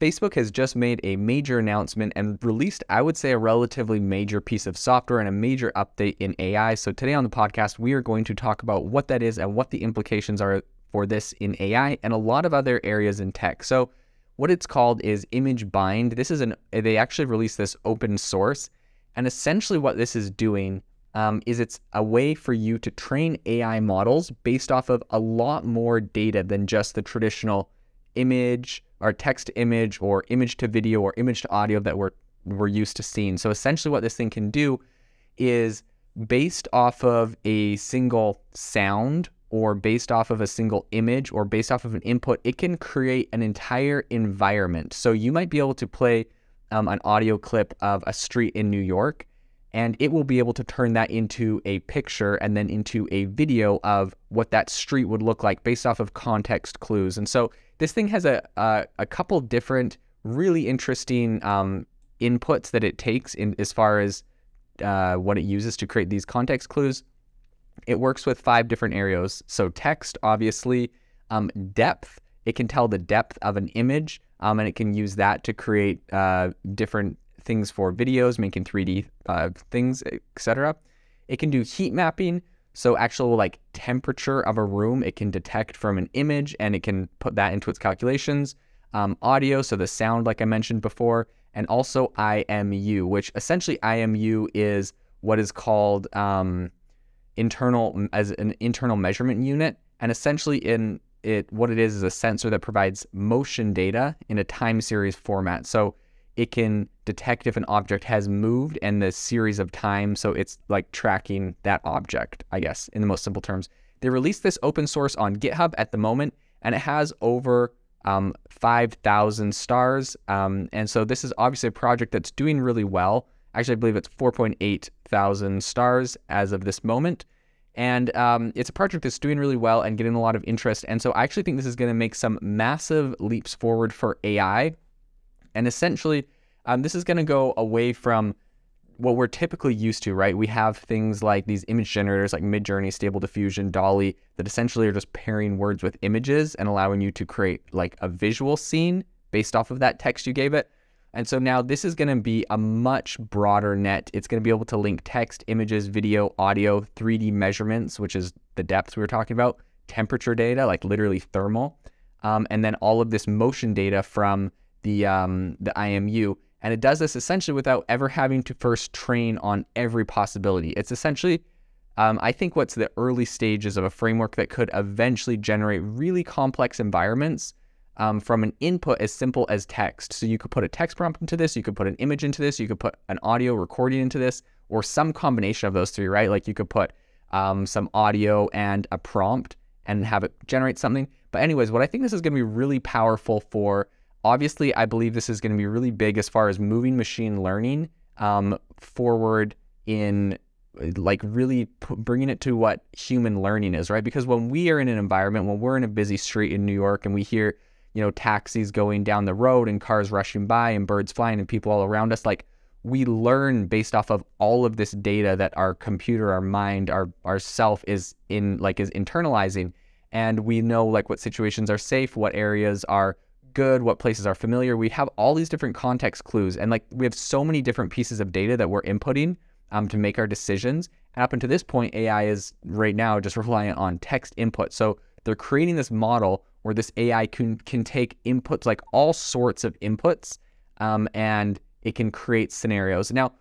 Facebook has just made a major announcement and released, I would say, a relatively major piece of software and a major update in AI. So, today on the podcast, we are going to talk about what that is and what the implications are for this in AI and a lot of other areas in tech. So, what it's called is ImageBind. This is an, they actually released this open source. And essentially, what this is doing um, is it's a way for you to train AI models based off of a lot more data than just the traditional image or text to image or image to video or image to audio that we're we're used to seeing. So essentially what this thing can do is based off of a single sound or based off of a single image or based off of an input, it can create an entire environment. So you might be able to play um, an audio clip of a street in New York, and it will be able to turn that into a picture and then into a video of what that street would look like based off of context clues. And so this thing has a a, a couple different really interesting um, inputs that it takes in as far as uh, what it uses to create these context clues. It works with five different areas. So text, obviously, um, depth. It can tell the depth of an image, um, and it can use that to create uh, different things for videos, making 3D uh, things, etc. It can do heat mapping, so actual like temperature of a room, it can detect from an image and it can put that into its calculations. Um, audio, so the sound, like I mentioned before, and also IMU, which essentially IMU is what is called um, internal as an internal measurement unit, and essentially in it what it is is a sensor that provides motion data in a time series format. So it can detect if an object has moved and the series of time. So it's like tracking that object, I guess, in the most simple terms. They released this open source on GitHub at the moment, and it has over um, 5,000 stars. Um, and so this is obviously a project that's doing really well. Actually, I believe it's 4.8 thousand stars as of this moment. And um, it's a project that's doing really well and getting a lot of interest. And so I actually think this is going to make some massive leaps forward for AI and essentially, um, this is going to go away from what we're typically used to, right? We have things like these image generators like Midjourney, Stable Diffusion, DALL-E that essentially are just pairing words with images and allowing you to create like a visual scene based off of that text you gave it. And so now this is going to be a much broader net. It's going to be able to link text, images, video, audio, 3D measurements, which is the depths we were talking about, temperature data, like literally thermal, um, and then all of this motion data from the um, the IMU, and it does this essentially without ever having to first train on every possibility. It's essentially, um, I think, what's the early stages of a framework that could eventually generate really complex environments um, from an input as simple as text. So you could put a text prompt into this, you could put an image into this, you could put an audio recording into this, or some combination of those three, right? Like you could put um, some audio and a prompt and have it generate something. But anyways, what I think this is going to be really powerful for obviously, I believe this is going to be really big as far as moving machine learning um, forward in like really p- bringing it to what human learning is, right? Because when we are in an environment, when we're in a busy street in New York and we hear, you know, taxis going down the road and cars rushing by and birds flying and people all around us, like we learn based off of all of this data that our computer, our mind, our our self is in like is internalizing, and we know like what situations are safe, what areas are good, what places are familiar. We have all these different context clues, and like we have so many different pieces of data that we're inputting um, to make our decisions. And up until this point, AI is right now just reliant on text input. So they're creating this model where this AI can can take inputs like all sorts of inputs, um, and it can create scenarios. Now,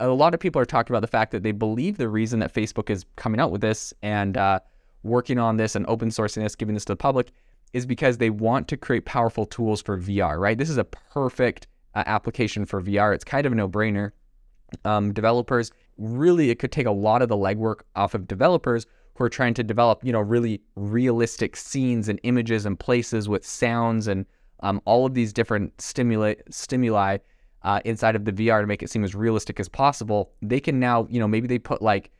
a lot of people are talking about the fact that they believe the reason that Facebook is coming out with this and uh, working on this and open sourcing this, giving this to the public, is because they want to create powerful tools for VR, right? This is a perfect uh, application for VR. It's kind of a no brainer. Um, developers really, it could take a lot of the legwork off of developers who are trying to develop, you know, really realistic scenes and images and places with sounds and um, all of these different stimuli stimuli uh, inside of the VR to make it seem as realistic as possible. They can now, you know, maybe they put like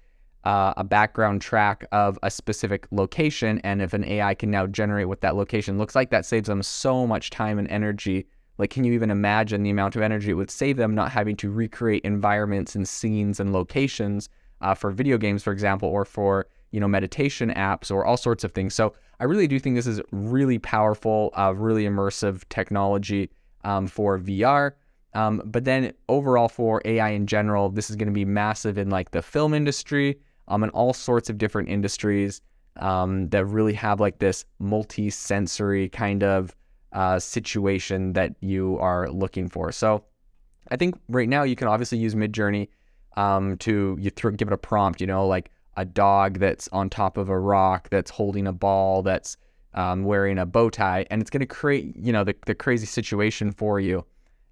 uh, a background track of a specific location. And if an AI can now generate what that location looks like, that saves them so much time and energy. Like, can you even imagine the amount of energy it would save them not having to recreate environments and scenes and locations uh, for video games, for example, or for you know meditation apps or all sorts of things. So I really do think this is really powerful, uh, really immersive technology. um, for VR. Um, but then overall for AI in general, this is going to be massive in like the film industry, um, and all sorts of different industries um, that really have like this multi-sensory kind of uh, situation that you are looking for. So I think right now you can obviously use Midjourney um, to you th- give it a prompt, you know, like a dog that's on top of a rock that's holding a ball that's um, wearing a bow tie, and it's going to create, you know, the, the crazy situation for you.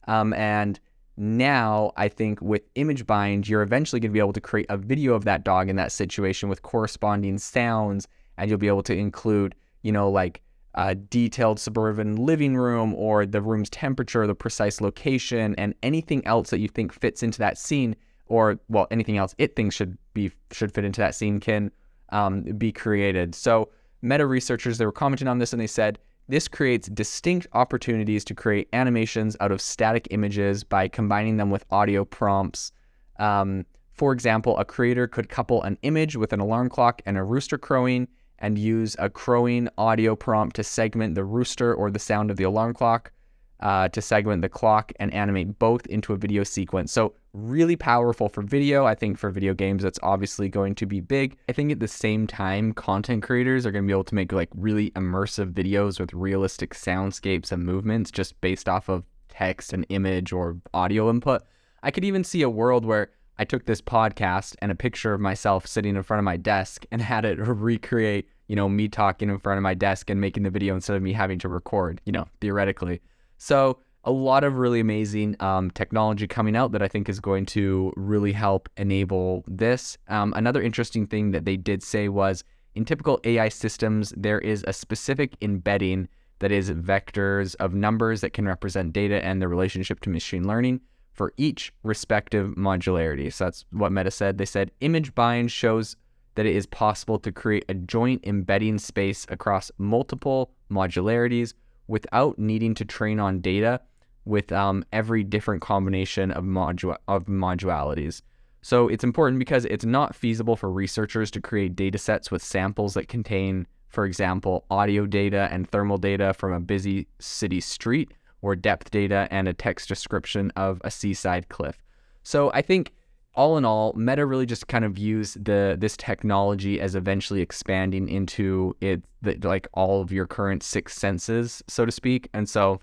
Um, and now I think with ImageBind, you're eventually going to be able to create a video of that dog in that situation with corresponding sounds, and you'll be able to include, you know, like a detailed suburban living room or the room's temperature, the precise location, and anything else that you think fits into that scene or well, anything else it thinks should be should fit into that scene can um, be created. So meta researchers they were commenting on this and they said this creates distinct opportunities to create animations out of static images by combining them with audio prompts. Um, for example, a creator could couple an image with an alarm clock and a rooster crowing and use a crowing audio prompt to segment the rooster or the sound of the alarm clock uh, to segment the clock and animate both into a video sequence. So, really powerful for video. I think for video games, that's obviously going to be big. I think at the same time, content creators are going to be able to make like really immersive videos with realistic soundscapes and movements just based off of text and image or audio input. I could even see a world where I took this podcast and a picture of myself sitting in front of my desk and had it recreate, you know, me talking in front of my desk and making the video instead of me having to record, you know, theoretically. So a lot of really amazing um, technology coming out that I think is going to really help enable this. Um, another interesting thing that they did say was in typical AI systems, there is a specific embedding that is vectors of numbers that can represent data and the relationship to machine learning for each respective modularity. So that's what Meta said. They said ImageBind shows that it is possible to create a joint embedding space across multiple modularities without needing to train on data with um, every different combination of, modu- of modualities. So it's important because it's not feasible for researchers to create data sets with samples that contain, for example, audio data and thermal data from a busy city street, or depth data and a text description of a seaside cliff. So I think all in all, Meta really just kind of views the this technology as eventually expanding into it, the, like all of your current six senses, so to speak. And so,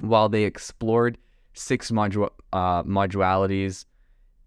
while they explored six modu- uh, modualities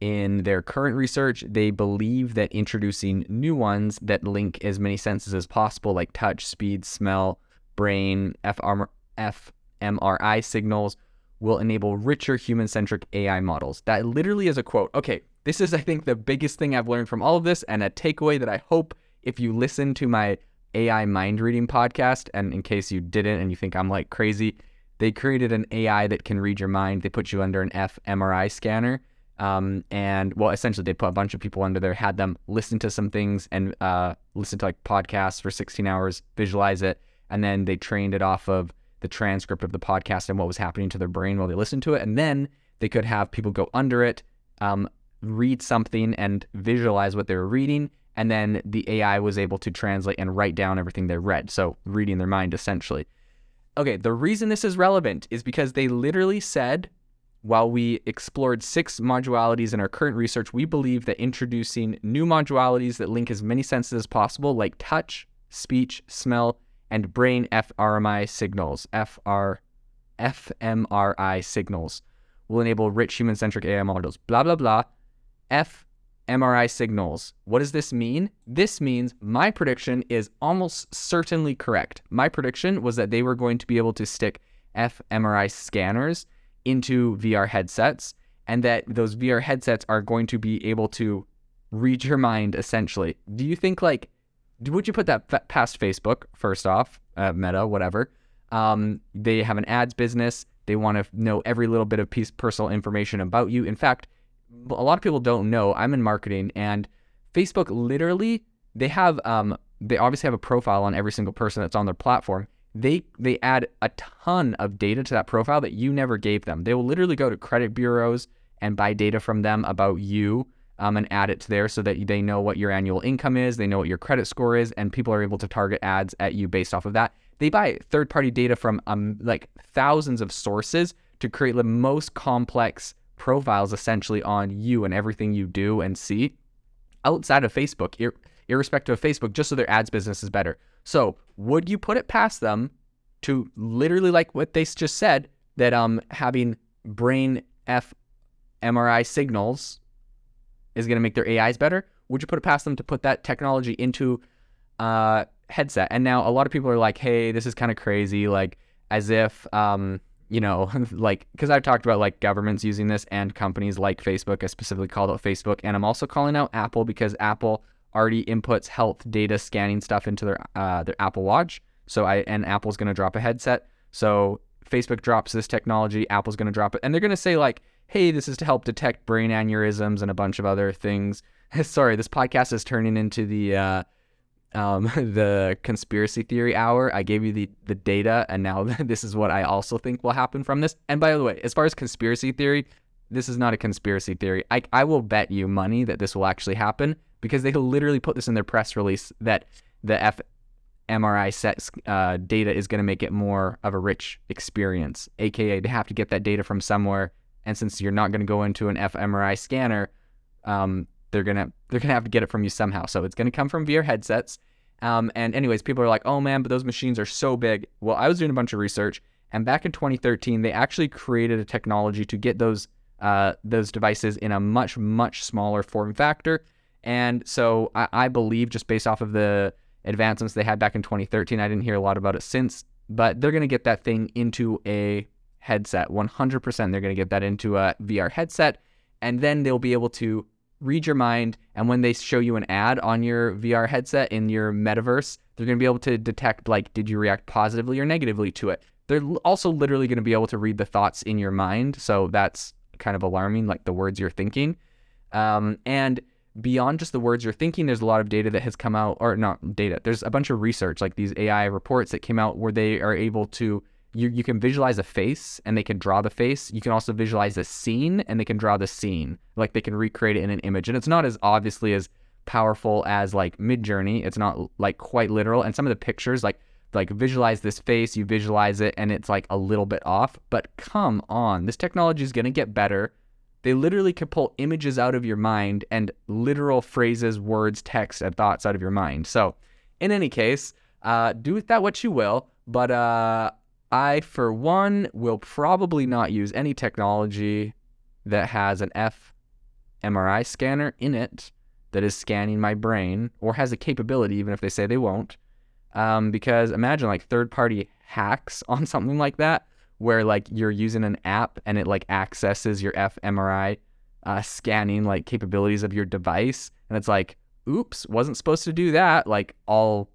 in their current research, they believe that introducing new ones that link as many senses as possible, like touch, speed, smell, brain, fMRI signals, will enable richer human centric AI models. That literally is a quote. Okay, this is, I think, the biggest thing I've learned from all of this, and a takeaway that I hope if you listen to my AI mind reading podcast, and in case you didn't and you think I'm like crazy, they created an AI that can read your mind. They put you under an fMRI scanner. Um, and well, essentially, they put a bunch of people under there, had them listen to some things and uh, listen to like podcasts for 16 hours, visualize it, and then they trained it off of the transcript of the podcast and what was happening to their brain while they listened to it. And then they could have people go under it, um, read something and visualize what they were reading. And then the AI was able to translate and write down everything they read. So, reading their mind essentially. Okay, the reason this is relevant is because they literally said, while we explored six modualities in our current research, we believe that introducing new modualities that link as many senses as possible, like touch, speech, smell, and brain fMRI signals, FR, fMRI signals, will enable rich human centric AI models. Blah, blah, blah fMRI signals. What does this mean? This means my prediction is almost certainly correct. My prediction was that they were going to be able to stick fMRI scanners into VR headsets and that those VR headsets are going to be able to read your mind essentially. Do you think like would you put that past Facebook first off, uh, Meta, whatever? Um, they have an ads business. They want to know every little bit of piece personal information about you. In fact, a lot of people don't know I'm in marketing and Facebook literally they have um they obviously have a profile on every single person that's on their platform. They they add a ton of data to that profile that you never gave them. They will literally go to credit bureaus and buy data from them about you um, and add it to there so that they know what your annual income is, they know what your credit score is, and people are able to target ads at you based off of that. They buy third party data from um, like thousands of sources to create the most complex profiles essentially on you and everything you do and see outside of Facebook, ir- irrespective of Facebook, just so their ads business is better. So, would you put it past them to literally like what they just said that um having brain F MRI signals is going to make their AIs better? Would you put it past them to put that technology into uh headset? And now a lot of people are like, "Hey, this is kind of crazy," like as if um you know, like, because I've talked about like governments using this and companies like Facebook. I specifically called out Facebook, and I'm also calling out Apple because Apple already inputs health data scanning stuff into their uh, their Apple Watch. So I and Apple's going to drop a headset. So Facebook drops this technology, Apple's going to drop it, and they're going to say like, "Hey, this is to help detect brain aneurysms and a bunch of other things." Sorry, this podcast is turning into the uh, um, the conspiracy theory hour. I gave you the the data, and now this is what I also think will happen from this. And by the way, as far as conspiracy theory, this is not a conspiracy theory. I I will bet you money that this will actually happen because they literally put this in their press release that the fMRI set uh, data is going to make it more of a rich experience. AKA, they have to get that data from somewhere, and since you're not going to go into an fMRI scanner, um, they're gonna they're gonna have to get it from you somehow. So it's gonna come from VR headsets. Um, and anyways, people are like, oh man, but those machines are so big. Well, I was doing a bunch of research, and back in 2013, they actually created a technology to get those uh, those devices in a much much smaller form factor. And so I, I believe, just based off of the advancements they had back in 2013, I didn't hear a lot about it since, but they're gonna get that thing into a headset. 100%, they're gonna get that into a VR headset, and then they'll be able to read your mind. And when they show you an ad on your VR headset in your metaverse, they're going to be able to detect, like, did you react positively or negatively to it? They're also literally going to be able to read the thoughts in your mind. So that's kind of alarming, like the words you're thinking. Um, and beyond just the words you're thinking, there's a lot of data that has come out, or not data, there's a bunch of research, like these AI reports that came out where they are able to you, you can visualize a face and they can draw the face. You can also visualize a scene and they can draw the scene. Like they can recreate it in an image. And it's not as obviously as powerful as like Midjourney. It's not like quite literal. And some of the pictures, like like visualize this face, you visualize it, and it's like a little bit off. But come on, this technology is gonna get better. They literally can pull images out of your mind and literal phrases, words, text, and thoughts out of your mind. So, in any case, uh, do with that what you will. But uh, I, for one, will probably not use any technology that has an fMRI scanner in it that is scanning my brain or has a capability, even if they say they won't. Um, because imagine like third party hacks on something like that, where like you're using an app and it like accesses your fMRI uh, scanning like capabilities of your device. And it's like, oops, wasn't supposed to do that. Like all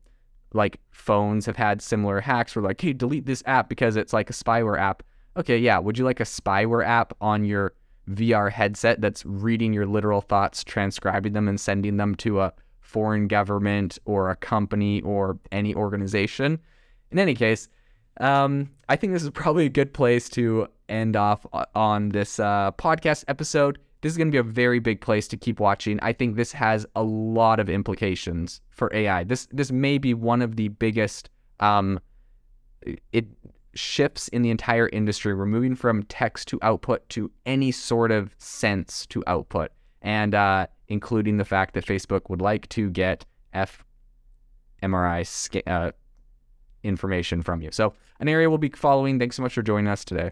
like phones have had similar hacks where like, hey, delete this app because it's like a spyware app. Okay, yeah. Would you like a spyware app on your VR headset that's reading your literal thoughts, transcribing them, and sending them to a foreign government or a company or any organization? In any case, um, I think this is probably a good place to end off on this uh, podcast episode this is going to be a very big place to keep watching. I think this has a lot of implications for AI. This this may be one of the biggest um, it shifts in the entire industry. We're moving from text to output to any sort of sense to output, and uh, including the fact that Facebook would like to get fMRI uh, information from you. So an area we'll be following. Thanks so much for joining us today.